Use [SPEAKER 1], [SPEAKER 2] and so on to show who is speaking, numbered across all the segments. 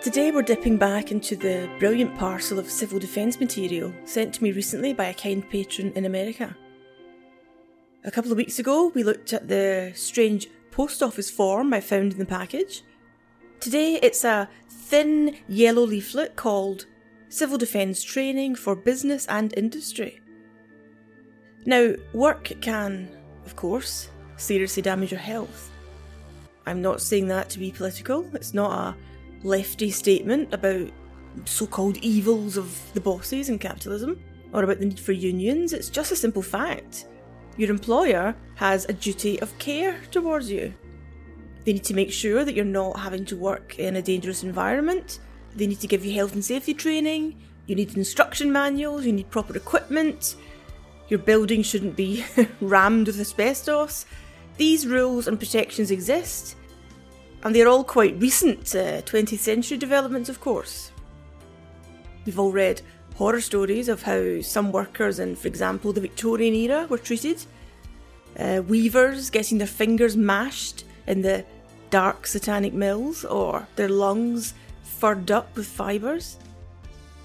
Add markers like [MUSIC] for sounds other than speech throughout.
[SPEAKER 1] Today we're dipping back into the brilliant parcel of civil defence material sent to me recently by a kind patron in America. A couple of weeks ago, we looked at the strange post office form I found in the package. Today, it's a thin yellow leaflet called Civil Defence Training for Business and Industry. Now, work can, of course, seriously damage your health. I'm not saying that to be political, it's not a lefty statement about so called evils of the bosses in capitalism or about the need for unions. It's just a simple fact. Your employer has a duty of care towards you. They need to make sure that you're not having to work in a dangerous environment. They need to give you health and safety training. You need instruction manuals. You need proper equipment. Your building shouldn't be [LAUGHS] rammed with asbestos. These rules and protections exist and they're all quite recent uh, 20th century developments, of course. We've all read horror stories of how some workers in, for example, the Victorian era were treated. Uh, weavers getting their fingers mashed in the dark satanic mills or their lungs furred up with fibres.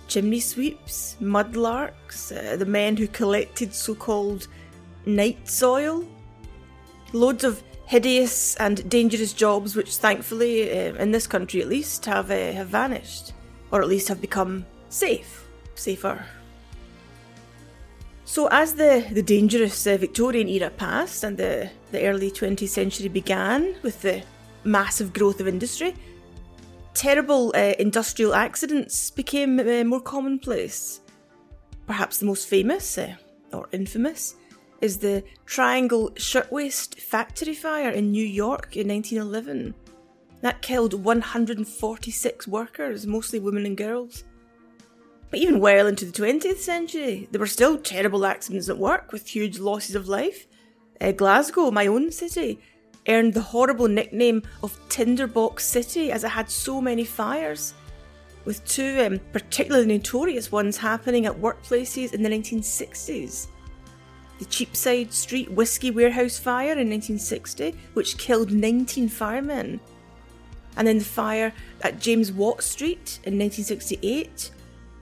[SPEAKER 1] Chimney sweeps, mudlarks, uh, the men who collected so called night soil. Loads of hideous and dangerous jobs, which thankfully, uh, in this country at least, have uh, have vanished, or at least have become safe, safer. So, as the, the dangerous uh, Victorian era passed and the, the early 20th century began with the massive growth of industry, terrible uh, industrial accidents became uh, more commonplace. Perhaps the most famous, uh, or infamous, is the Triangle Shirtwaist Factory Fire in New York in 1911. That killed 146 workers, mostly women and girls. But even well into the 20th century, there were still terrible accidents at work with huge losses of life. Uh, Glasgow, my own city, earned the horrible nickname of Tinderbox City as it had so many fires, with two um, particularly notorious ones happening at workplaces in the 1960s the Cheapside Street Whisky Warehouse fire in 1960, which killed 19 firemen. And then the fire at James Watt Street in 1968,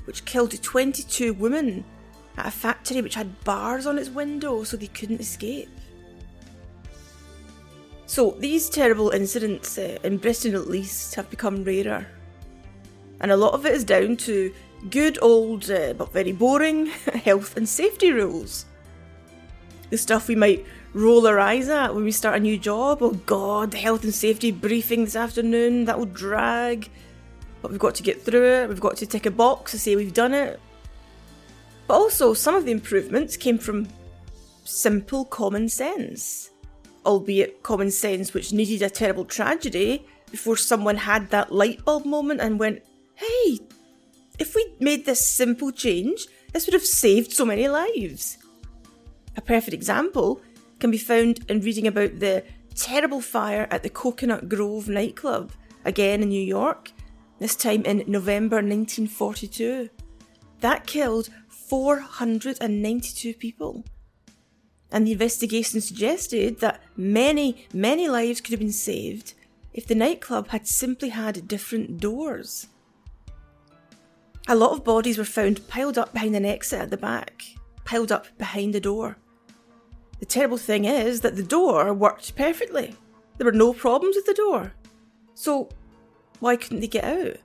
[SPEAKER 1] which killed 22 women at a factory which had bars on its window so they couldn't escape. So, these terrible incidents, uh, in Britain at least, have become rarer. And a lot of it is down to good old, uh, but very boring, [LAUGHS] health and safety rules the stuff we might roll our eyes at when we start a new job. Oh god, the health and safety briefing this afternoon, that will drag. But we've got to get through it, we've got to tick a box to say we've done it. But also, some of the improvements came from simple common sense. Albeit common sense which needed a terrible tragedy before someone had that light bulb moment and went, hey, if we made this simple change, this would have saved so many lives. A perfect example can be found in reading about the terrible fire at the Coconut Grove nightclub, again in New York, this time in November 1942. That killed 492 people. And the investigation suggested that many, many lives could have been saved if the nightclub had simply had different doors. A lot of bodies were found piled up behind an exit at the back, piled up behind the door. The terrible thing is that the door worked perfectly. There were no problems with the door. So, why couldn't they get out?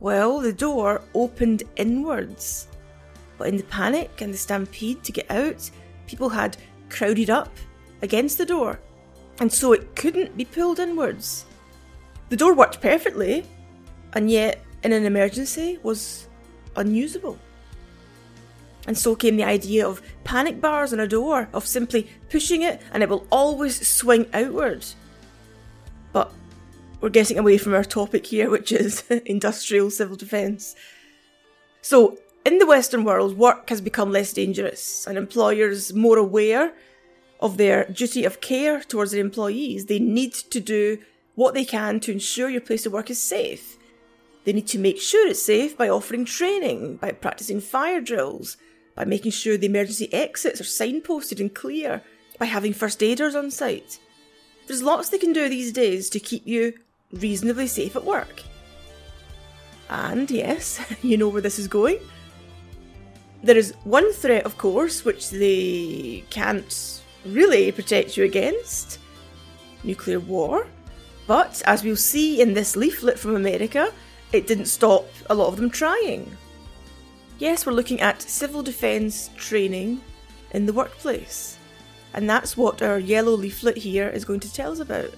[SPEAKER 1] Well, the door opened inwards. But in the panic and the stampede to get out, people had crowded up against the door, and so it couldn't be pulled inwards. The door worked perfectly, and yet, in an emergency, was unusable. And so came the idea of panic bars on a door, of simply pushing it and it will always swing outward. But we're getting away from our topic here, which is [LAUGHS] industrial civil defence. So, in the Western world, work has become less dangerous and employers more aware of their duty of care towards their employees. They need to do what they can to ensure your place of work is safe. They need to make sure it's safe by offering training, by practicing fire drills, by making sure the emergency exits are signposted and clear, by having first aiders on site. There's lots they can do these days to keep you reasonably safe at work. And yes, [LAUGHS] you know where this is going. There is one threat, of course, which they can't really protect you against nuclear war. But as we'll see in this leaflet from America, it didn't stop a lot of them trying. Yes, we're looking at civil defence training in the workplace. And that's what our yellow leaflet here is going to tell us about.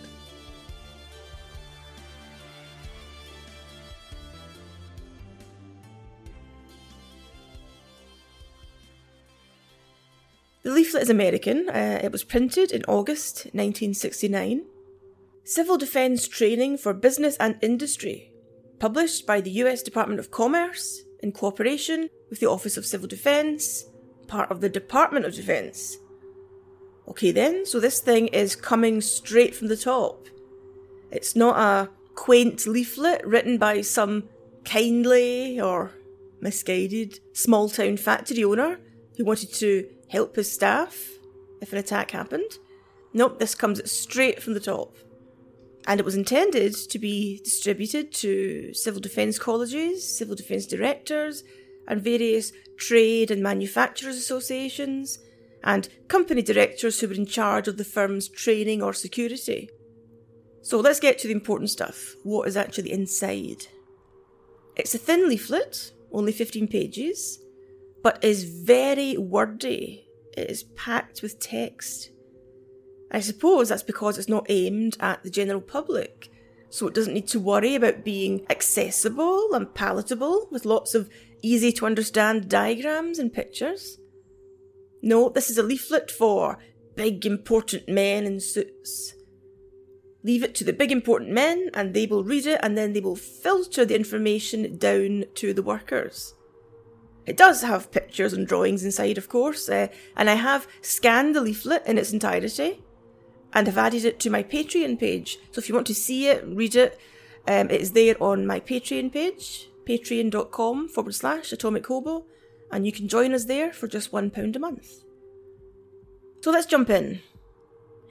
[SPEAKER 1] The leaflet is American. Uh, it was printed in August 1969. Civil Defence Training for Business and Industry, published by the US Department of Commerce in cooperation with the Office of Civil Defence, part of the Department of Defence. Okay, then, so this thing is coming straight from the top. It's not a quaint leaflet written by some kindly or misguided small town factory owner who wanted to help his staff if an attack happened. Nope, this comes straight from the top. And it was intended to be distributed to civil defence colleges, civil defence directors, and various trade and manufacturers associations, and company directors who were in charge of the firm's training or security. So let's get to the important stuff. What is actually inside? It's a thin leaflet, only 15 pages, but is very wordy. It is packed with text. I suppose that's because it's not aimed at the general public, so it doesn't need to worry about being accessible and palatable with lots of easy to understand diagrams and pictures. No, this is a leaflet for big important men in suits. Leave it to the big important men and they will read it and then they will filter the information down to the workers. It does have pictures and drawings inside, of course, uh, and I have scanned the leaflet in its entirety and have added it to my Patreon page. So if you want to see it, read it, um, it is there on my Patreon page, patreon.com forward slash atomic hobo, and you can join us there for just £1 a month. So let's jump in.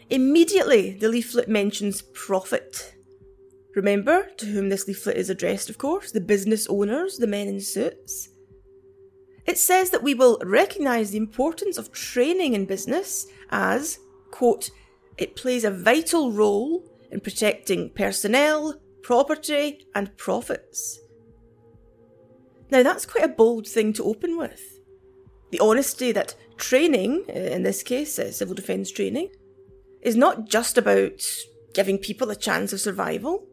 [SPEAKER 1] Immediately, the leaflet mentions profit. Remember to whom this leaflet is addressed, of course the business owners, the men in suits. It says that we will recognise the importance of training in business as, quote, it plays a vital role in protecting personnel, property, and profits. Now, that's quite a bold thing to open with. The honesty that training, uh, in this case, uh, civil defence training, is not just about giving people a chance of survival,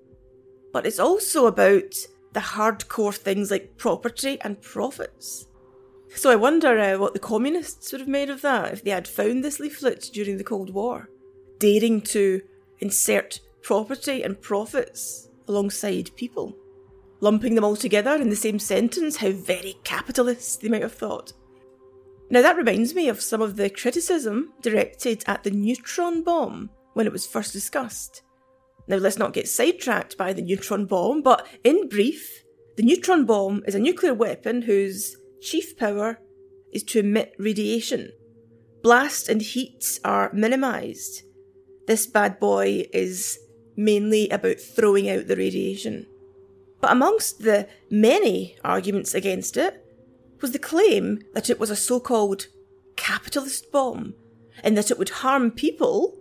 [SPEAKER 1] but it's also about the hardcore things like property and profits. So I wonder uh, what the communists would have made of that if they had found this leaflet during the Cold War, daring to insert property and profits alongside people. Lumping them all together in the same sentence, how very capitalist they might have thought. Now that reminds me of some of the criticism directed at the neutron bomb when it was first discussed. Now let's not get sidetracked by the neutron bomb, but in brief, the neutron bomb is a nuclear weapon whose chief power is to emit radiation. Blast and heat are minimised. This bad boy is mainly about throwing out the radiation. But amongst the many arguments against it was the claim that it was a so called capitalist bomb, and that it would harm people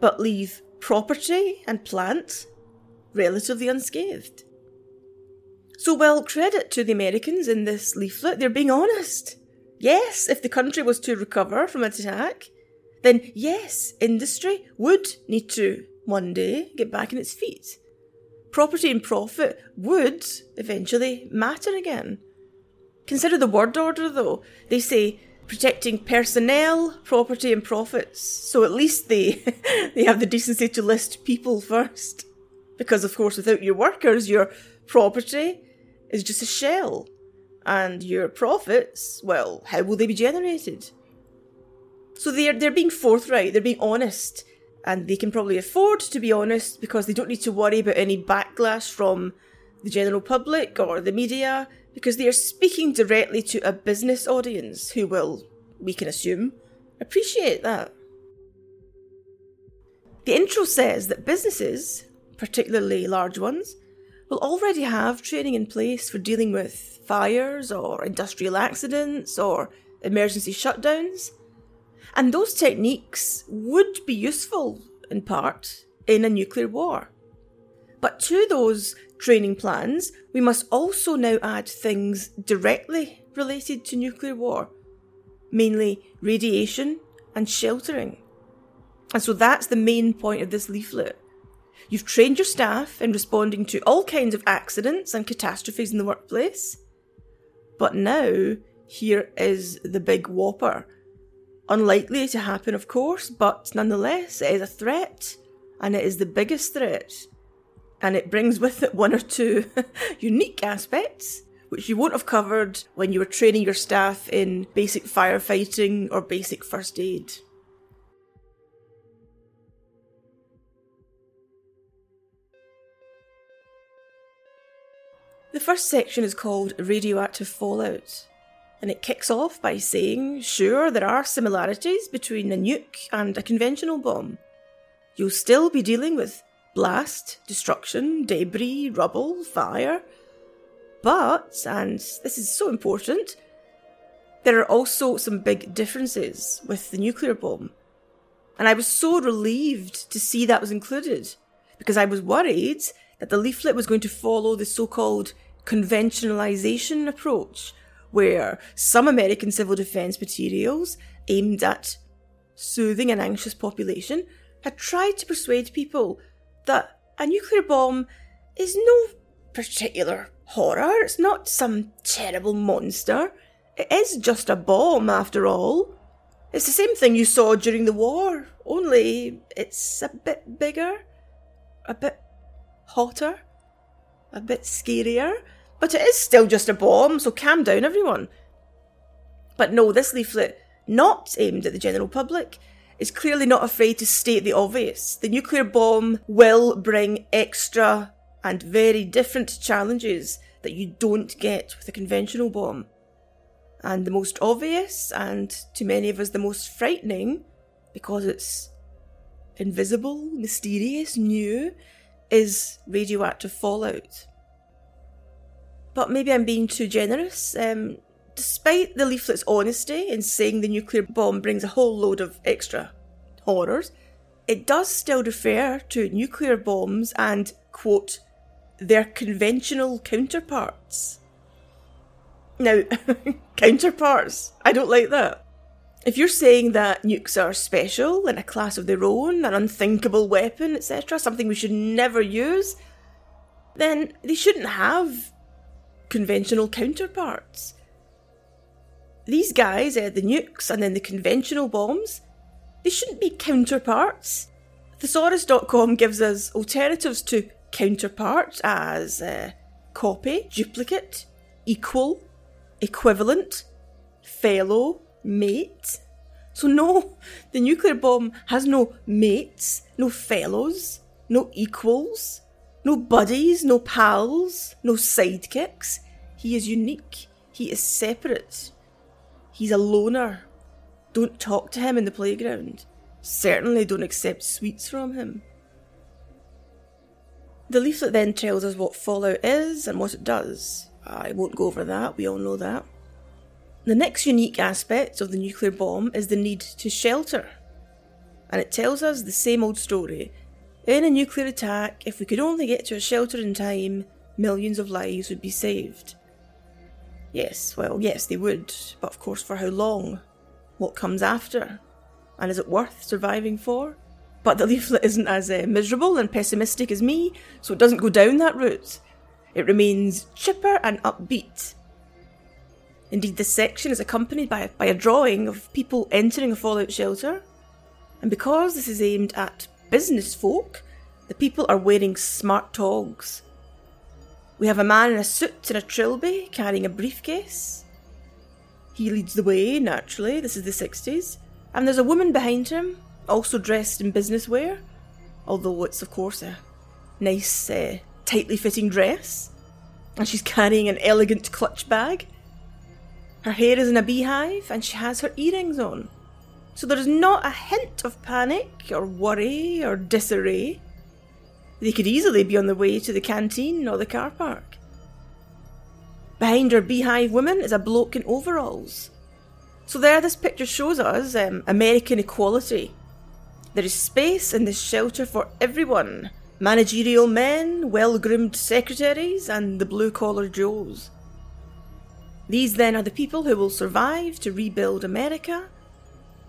[SPEAKER 1] but leave property and plant relatively unscathed. So, well, credit to the Americans in this leaflet, they're being honest. Yes, if the country was to recover from an attack, then yes, industry would need to one day get back on its feet. Property and profit would eventually matter again. Consider the word order though. They say protecting personnel, property and profits. So at least they [LAUGHS] they have the decency to list people first. Because of course without your workers, your property is just a shell. And your profits, well, how will they be generated? So they're they're being forthright, they're being honest, and they can probably afford to be honest because they don't need to worry about any backlash from the general public or the media because they are speaking directly to a business audience who will, we can assume, appreciate that. The intro says that businesses, particularly large ones, will already have training in place for dealing with fires or industrial accidents or emergency shutdowns. And those techniques would be useful, in part, in a nuclear war. But to those training plans, we must also now add things directly related to nuclear war, mainly radiation and sheltering. And so that's the main point of this leaflet. You've trained your staff in responding to all kinds of accidents and catastrophes in the workplace. But now, here is the big whopper. Unlikely to happen, of course, but nonetheless, it is a threat, and it is the biggest threat. And it brings with it one or two [LAUGHS] unique aspects, which you won't have covered when you were training your staff in basic firefighting or basic first aid. The first section is called Radioactive Fallout, and it kicks off by saying, sure, there are similarities between a nuke and a conventional bomb. You'll still be dealing with blast, destruction, debris, rubble, fire. But, and this is so important, there are also some big differences with the nuclear bomb. And I was so relieved to see that was included, because I was worried that the leaflet was going to follow the so called conventionalization approach, where some American civil defence materials aimed at soothing an anxious population had tried to persuade people that a nuclear bomb is no particular horror, it's not some terrible monster. It is just a bomb, after all. It's the same thing you saw during the war, only it's a bit bigger, a bit hotter, a bit scarier, but it is still just a bomb, so calm down, everyone. But no, this leaflet, not aimed at the general public, is clearly not afraid to state the obvious. The nuclear bomb will bring extra and very different challenges that you don't get with a conventional bomb. And the most obvious, and to many of us the most frightening, because it's invisible, mysterious, new, is radioactive fallout but maybe I'm being too generous. Um, despite the leaflet's honesty in saying the nuclear bomb brings a whole load of extra horrors, it does still refer to nuclear bombs and, quote, their conventional counterparts. Now, [LAUGHS] counterparts, I don't like that. If you're saying that nukes are special, in a class of their own, an unthinkable weapon, etc., something we should never use, then they shouldn't have conventional counterparts. These guys, uh, the nukes and then the conventional bombs, they shouldn't be counterparts. Thesaurus.com gives us alternatives to counterpart as uh, copy, duplicate, equal, equivalent, fellow, mate. So, no, the nuclear bomb has no mates, no fellows, no equals. No buddies, no pals, no sidekicks. He is unique. He is separate. He's a loner. Don't talk to him in the playground. Certainly don't accept sweets from him. The leaflet then tells us what Fallout is and what it does. I won't go over that, we all know that. The next unique aspect of the nuclear bomb is the need to shelter. And it tells us the same old story in a nuclear attack, if we could only get to a shelter in time, millions of lives would be saved. Yes, well, yes, they would, but of course, for how long? What comes after? And is it worth surviving for? But the leaflet isn't as uh, miserable and pessimistic as me, so it doesn't go down that route. It remains chipper and upbeat. Indeed, this section is accompanied by, by a drawing of people entering a fallout shelter. And because this is aimed at business folk. The people are wearing smart togs. We have a man in a suit and a trilby carrying a briefcase. He leads the way, naturally, this is the 60s. And there's a woman behind him, also dressed in business wear, although it's, of course, a nice, uh, tightly fitting dress. And she's carrying an elegant clutch bag. Her hair is in a beehive, and she has her earrings on so there is not a hint of panic or worry or disarray. They could easily be on their way to the canteen or the car park. Behind our beehive woman is a bloke in overalls. So, there, this picture shows us um, American equality. There is space in this shelter for everyone managerial men, well groomed secretaries, and the blue collar Joes. These then are the people who will survive to rebuild America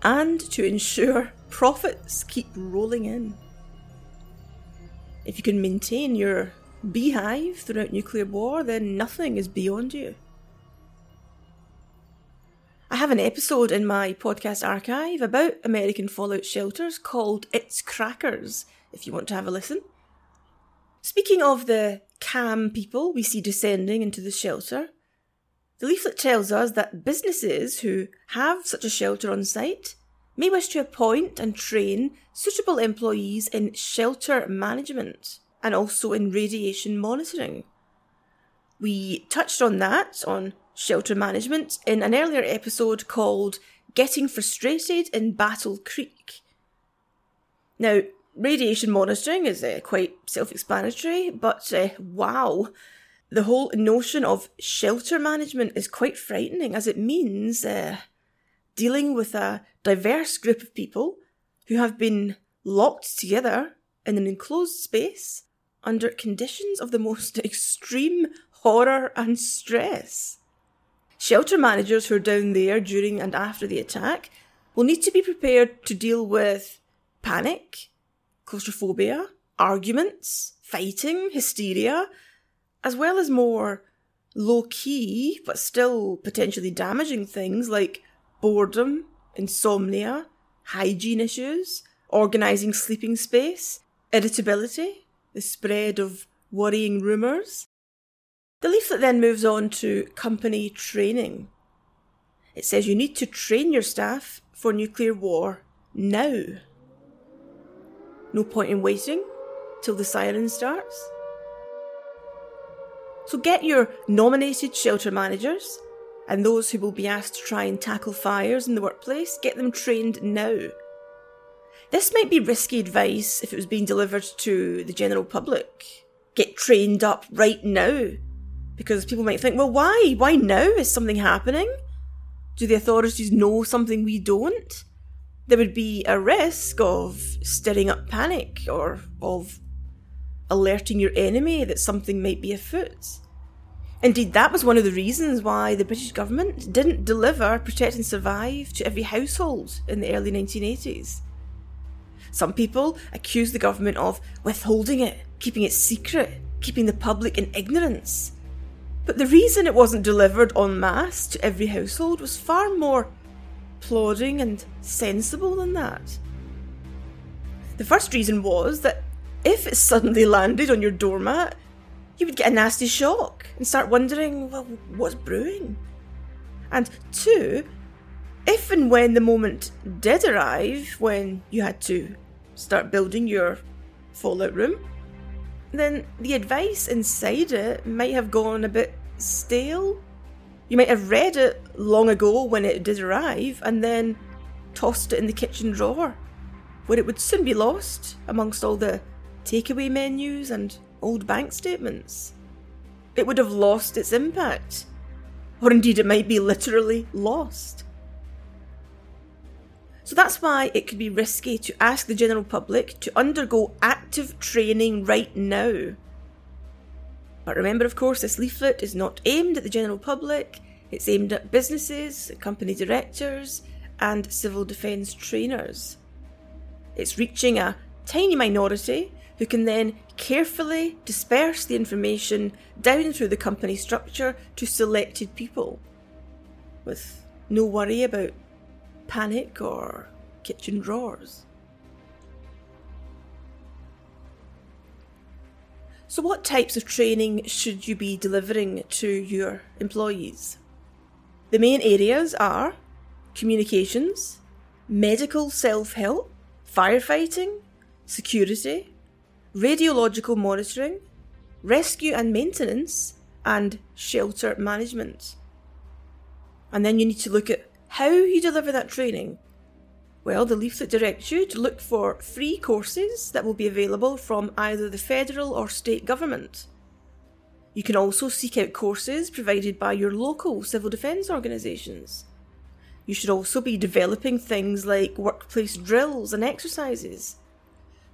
[SPEAKER 1] and to ensure profits keep rolling in. If you can maintain your beehive throughout nuclear war, then nothing is beyond you. I have an episode in my podcast archive about American fallout shelters called It's Crackers, if you want to have a listen. Speaking of the cam people we see descending into the shelter, the leaflet tells us that businesses who have such a shelter on site may wish to appoint and train suitable employees in shelter management and also in radiation monitoring. We touched on that, on shelter management, in an earlier episode called Getting Frustrated in Battle Creek. Now, radiation monitoring is uh, quite self explanatory, but uh, wow, the whole notion of shelter management is quite frightening as it means uh, dealing with a diverse group of people who have been locked together in an enclosed space under conditions of the most [LAUGHS] extreme horror and stress. Shelter managers who are down there during and after the attack will need to be prepared to deal with panic, claustrophobia, arguments, fighting, hysteria, as well as more low key but still potentially damaging things like boredom, insomnia, hygiene issues, organising sleeping space, irritability, the spread of worrying rumours. The leaflet then moves on to company training. It says you need to train your staff for nuclear war now. No point in waiting till the siren starts. So get your nominated shelter managers and those who will be asked to try and tackle fires in the workplace, get them trained now. This might be risky advice if it was being delivered to the general public. Get trained up right now. Because people might think, well, why? Why now? Is something happening? Do the authorities know something we don't? There would be a risk of stirring up panic or of alerting your enemy that something might be afoot. Indeed, that was one of the reasons why the British government didn't deliver Protect and Survive to every household in the early 1980s. Some people accused the government of withholding it, keeping it secret, keeping the public in ignorance. But the reason it wasn't delivered en masse to every household was far more plodding and sensible than that. The first reason was that if it suddenly landed on your doormat, you would get a nasty shock and start wondering, well, what's brewing? And two, if and when the moment did arrive when you had to start building your fallout room, then the advice inside it might have gone a bit stale. You might have read it long ago when it did arrive and then tossed it in the kitchen drawer, where it would soon be lost amongst all the takeaway menus and old bank statements. It would have lost its impact. Or indeed, it might be literally lost. So that's why it could be risky to ask the general public to undergo active training right now. But remember, of course, this leaflet is not aimed at the general public, it's aimed at businesses, company directors, and civil defence trainers. It's reaching a tiny minority who can then carefully disperse the information down through the company structure to selected people with no worry about panic or kitchen drawers. So, what types of training should you be delivering to your employees? The main areas are communications, medical self help, firefighting, security, radiological monitoring, rescue and maintenance, and shelter management. And then you need to look at how you deliver that training Well, the leaflet directs you to look for free courses that will be available from either the federal or state government. You can also seek out courses provided by your local civil defence organisations. You should also be developing things like workplace drills and exercises.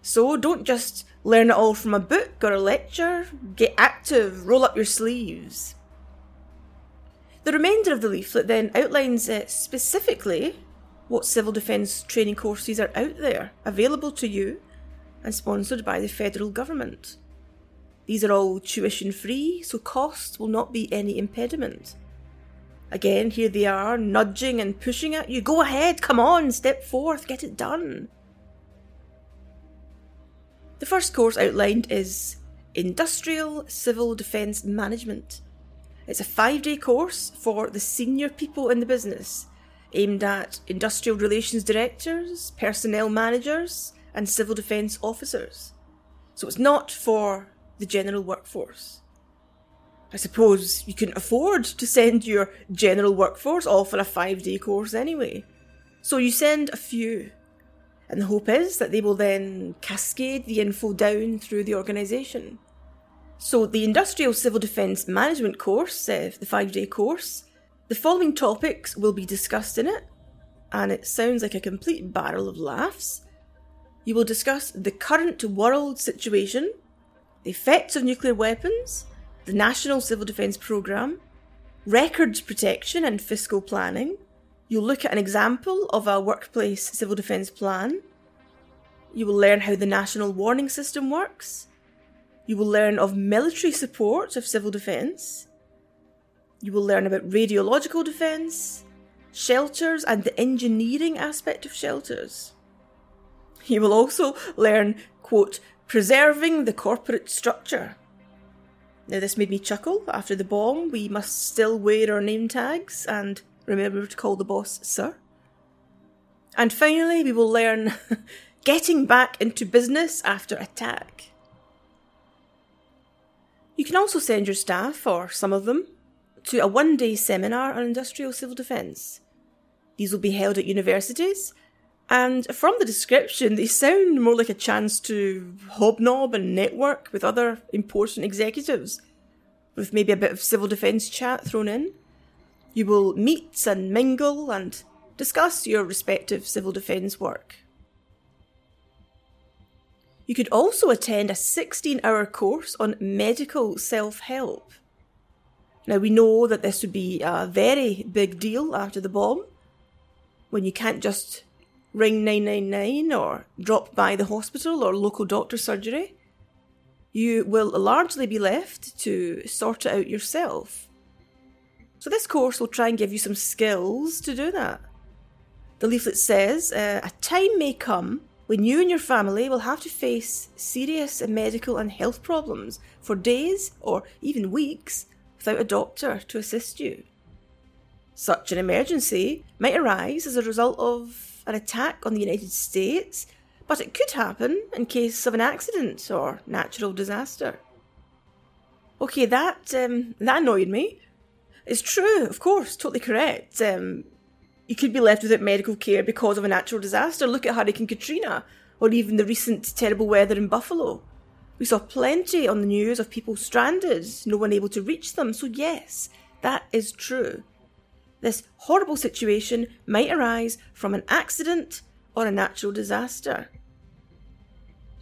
[SPEAKER 1] So don't just learn it all from a book or a lecture, get active, roll up your sleeves. The remainder of the leaflet then outlines uh, specifically what civil defence training courses are out there, available to you, and sponsored by the federal government. These are all tuition free, so cost will not be any impediment. Again, here they are, nudging and pushing at you. Go ahead, come on, step forth, get it done. The first course outlined is Industrial Civil Defence Management. It's a five day course for the senior people in the business, aimed at industrial relations directors, personnel managers, and civil defence officers. So it's not for the general workforce. I suppose you couldn't afford to send your general workforce off for a five day course anyway. So you send a few. And the hope is that they will then cascade the info down through the organisation. So, the Industrial Civil Defence Management course, uh, the five day course, the following topics will be discussed in it, and it sounds like a complete barrel of laughs. You will discuss the current world situation, the effects of nuclear weapons, the National Civil Defence Programme, records protection and fiscal planning. You'll look at an example of a workplace civil defence plan. You will learn how the National Warning System works. You will learn of military support of civil defence. You will learn about radiological defence, shelters, and the engineering aspect of shelters. You will also learn, quote, preserving the corporate structure. Now, this made me chuckle. After the bomb, we must still wear our name tags and remember to call the boss sir. And finally, we will learn [LAUGHS] getting back into business after attack. You can also send your staff, or some of them, to a one day seminar on industrial civil defence. These will be held at universities, and from the description, they sound more like a chance to hobnob and network with other important executives, with maybe a bit of civil defence chat thrown in. You will meet and mingle and discuss your respective civil defence work. You could also attend a 16 hour course on medical self help. Now, we know that this would be a very big deal after the bomb, when you can't just ring 999 or drop by the hospital or local doctor surgery. You will largely be left to sort it out yourself. So, this course will try and give you some skills to do that. The leaflet says uh, a time may come when you and your family will have to face serious medical and health problems for days or even weeks without a doctor to assist you. Such an emergency might arise as a result of an attack on the United States, but it could happen in case of an accident or natural disaster. Okay, that um, that annoyed me. It's true, of course, totally correct. Um, you could be left without medical care because of a natural disaster. Look at Hurricane Katrina, or even the recent terrible weather in Buffalo. We saw plenty on the news of people stranded, no one able to reach them. So, yes, that is true. This horrible situation might arise from an accident or a natural disaster.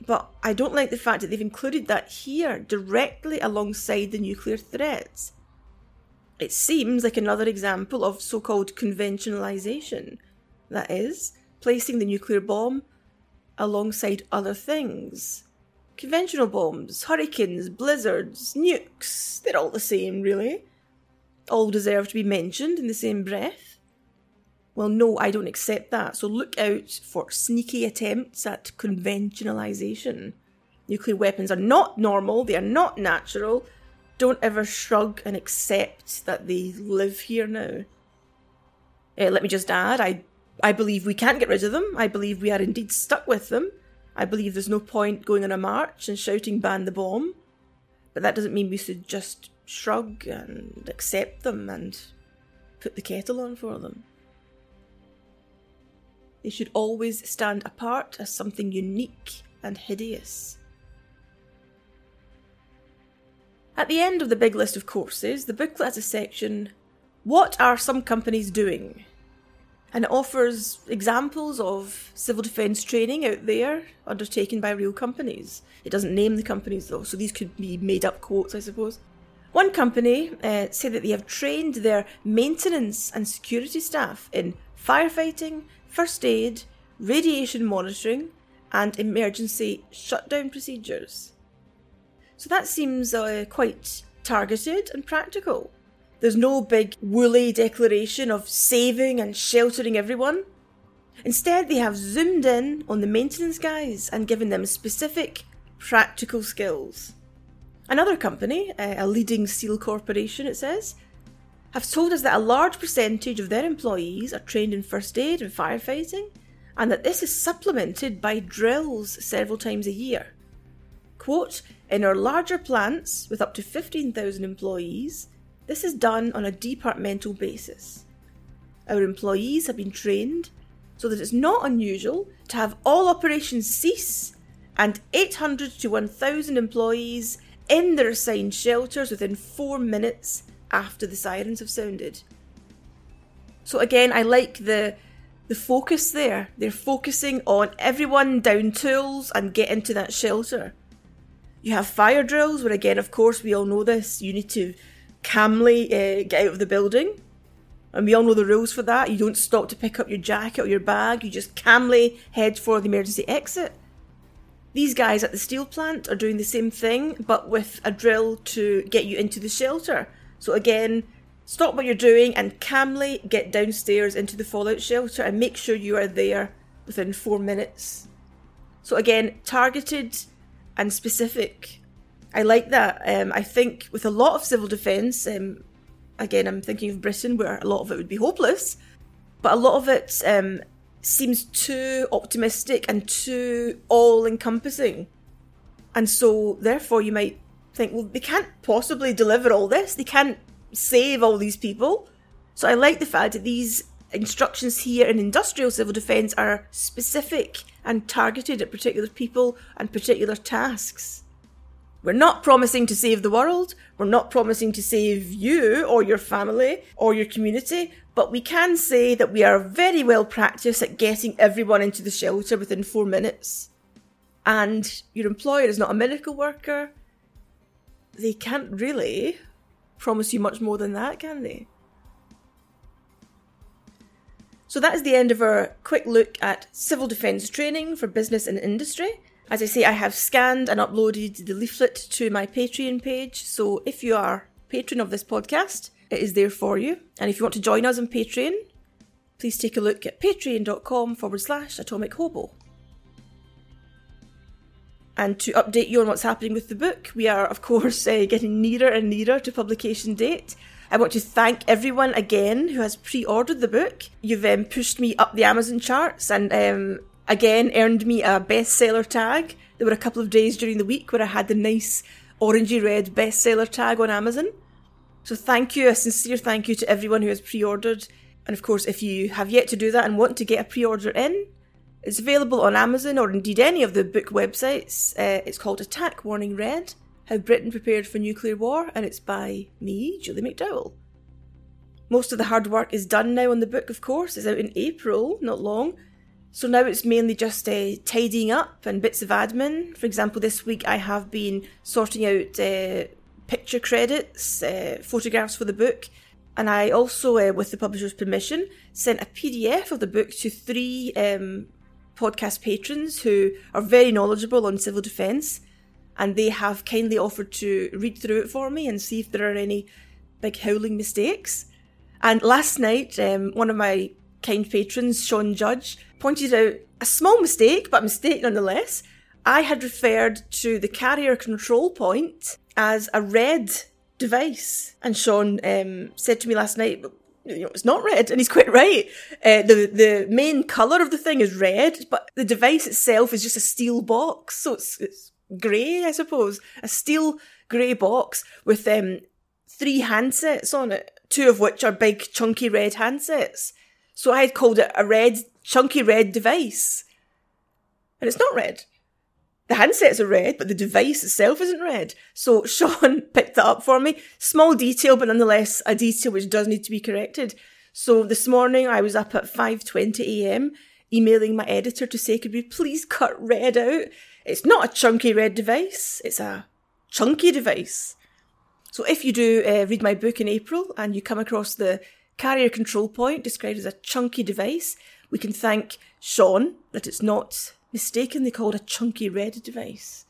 [SPEAKER 1] But I don't like the fact that they've included that here, directly alongside the nuclear threats. It seems like another example of so called conventionalization. That is, placing the nuclear bomb alongside other things. Conventional bombs, hurricanes, blizzards, nukes, they're all the same, really. All deserve to be mentioned in the same breath. Well, no, I don't accept that, so look out for sneaky attempts at conventionalization. Nuclear weapons are not normal, they are not natural, don't ever shrug and accept that they live here now. Uh, let me just add, I, I believe we can't get rid of them. I believe we are indeed stuck with them. I believe there's no point going on a march and shouting ban the bomb. But that doesn't mean we should just shrug and accept them and put the kettle on for them. They should always stand apart as something unique and hideous. At the end of the big list of courses, the booklet has a section What are some companies doing? And it offers examples of civil defence training out there undertaken by real companies. It doesn't name the companies though, so these could be made up quotes, I suppose. One company uh, say that they have trained their maintenance and security staff in firefighting, first aid, radiation monitoring, and emergency shutdown procedures. So that seems uh, quite targeted and practical. There's no big woolly declaration of saving and sheltering everyone. Instead, they have zoomed in on the maintenance guys and given them specific practical skills. Another company, a leading steel corporation, it says, have told us that a large percentage of their employees are trained in first aid and firefighting, and that this is supplemented by drills several times a year. Quote, in our larger plants with up to 15,000 employees, this is done on a departmental basis. Our employees have been trained so that it's not unusual to have all operations cease and 800 to 1,000 employees in their assigned shelters within four minutes after the sirens have sounded. So again, I like the the focus there. They're focusing on everyone down tools and get into that shelter. You have fire drills, where again, of course, we all know this. You need to calmly uh, get out of the building, and we all know the rules for that. You don't stop to pick up your jacket or your bag. You just calmly head for the emergency exit. These guys at the steel plant are doing the same thing, but with a drill to get you into the shelter. So again, stop what you're doing and calmly get downstairs into the fallout shelter and make sure you are there within four minutes. So again, targeted and specific. I like that. Um, I think with a lot of civil defence, um, again, I'm thinking of Britain where a lot of it would be hopeless, but a lot of it um, seems too optimistic and too all encompassing. And so, therefore, you might think, well, they can't possibly deliver all this. They can't save all these people. So, I like the fact that these instructions here in industrial civil defence are specific and targeted at particular people and particular tasks. We're not promising to save the world. We're not promising to save you or your family or your community, but we can say that we are very well practiced at getting everyone into the shelter within four minutes. And your employer is not a miracle worker. They can't really promise you much more than that, can they? So that is the end of our quick look at civil defence training for business and industry. As I say, I have scanned and uploaded the leaflet to my Patreon page. So if you are patron of this podcast, it is there for you. And if you want to join us on Patreon, please take a look at patreon.com forward slash atomic hobo. And to update you on what's happening with the book, we are, of course, [LAUGHS] uh, getting nearer and nearer to publication date. I want to thank everyone again who has pre ordered the book. You've um, pushed me up the Amazon charts and um, again earned me a bestseller tag. There were a couple of days during the week where I had the nice orangey red bestseller tag on Amazon. So thank you, a sincere thank you to everyone who has pre-ordered. And of course, if you have yet to do that and want to get a pre-order in, it's available on Amazon or indeed any of the book websites. Uh, it's called Attack Warning Red: How Britain Prepared for Nuclear War, and it's by me, Julie McDowell. Most of the hard work is done now on the book, of course. It's out in April, not long. So now it's mainly just uh, tidying up and bits of admin. For example, this week I have been sorting out uh, picture credits, uh, photographs for the book, and I also, uh, with the publisher's permission, sent a PDF of the book to three um, podcast patrons who are very knowledgeable on civil defence, and they have kindly offered to read through it for me and see if there are any big howling mistakes. And last night, um, one of my kind patrons, Sean Judge, pointed out a small mistake, but a mistake nonetheless. I had referred to the carrier control point as a red device. And Sean um, said to me last night, you know, it's not red, and he's quite right. Uh, the the main color of the thing is red, but the device itself is just a steel box, so it's, it's grey, I suppose, a steel grey box with um, three handsets on it, two of which are big chunky red handsets. So I had called it a red chunky red device. And it's not red. The handsets are red, but the device itself isn't red. So [LAUGHS] Sean picked that up for me. Small detail, but nonetheless a detail which does need to be corrected. So this morning I was up at 5.20am emailing my editor to say, could we please cut red out? It's not a chunky red device, it's a chunky device. So if you do uh, read my book in April and you come across the carrier control point described as a chunky device, we can thank Sean that it's not mistakenly called a chunky red device.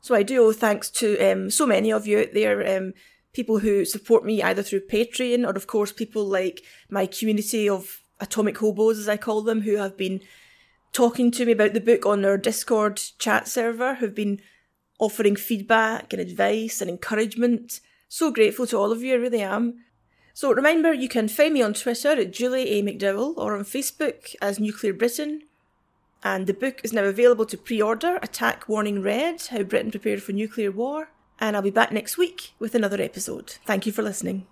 [SPEAKER 1] So I do owe thanks to um, so many of you out there, um, people who support me either through Patreon or, of course, people like my community of atomic hobos, as I call them, who have been talking to me about the book on our Discord chat server, who've been offering feedback and advice and encouragement. So grateful to all of you, I really am. So remember, you can find me on Twitter at Julie A. McDowall or on Facebook as Nuclear Britain. And the book is now available to pre order Attack Warning Red How Britain Prepared for Nuclear War. And I'll be back next week with another episode. Thank you for listening.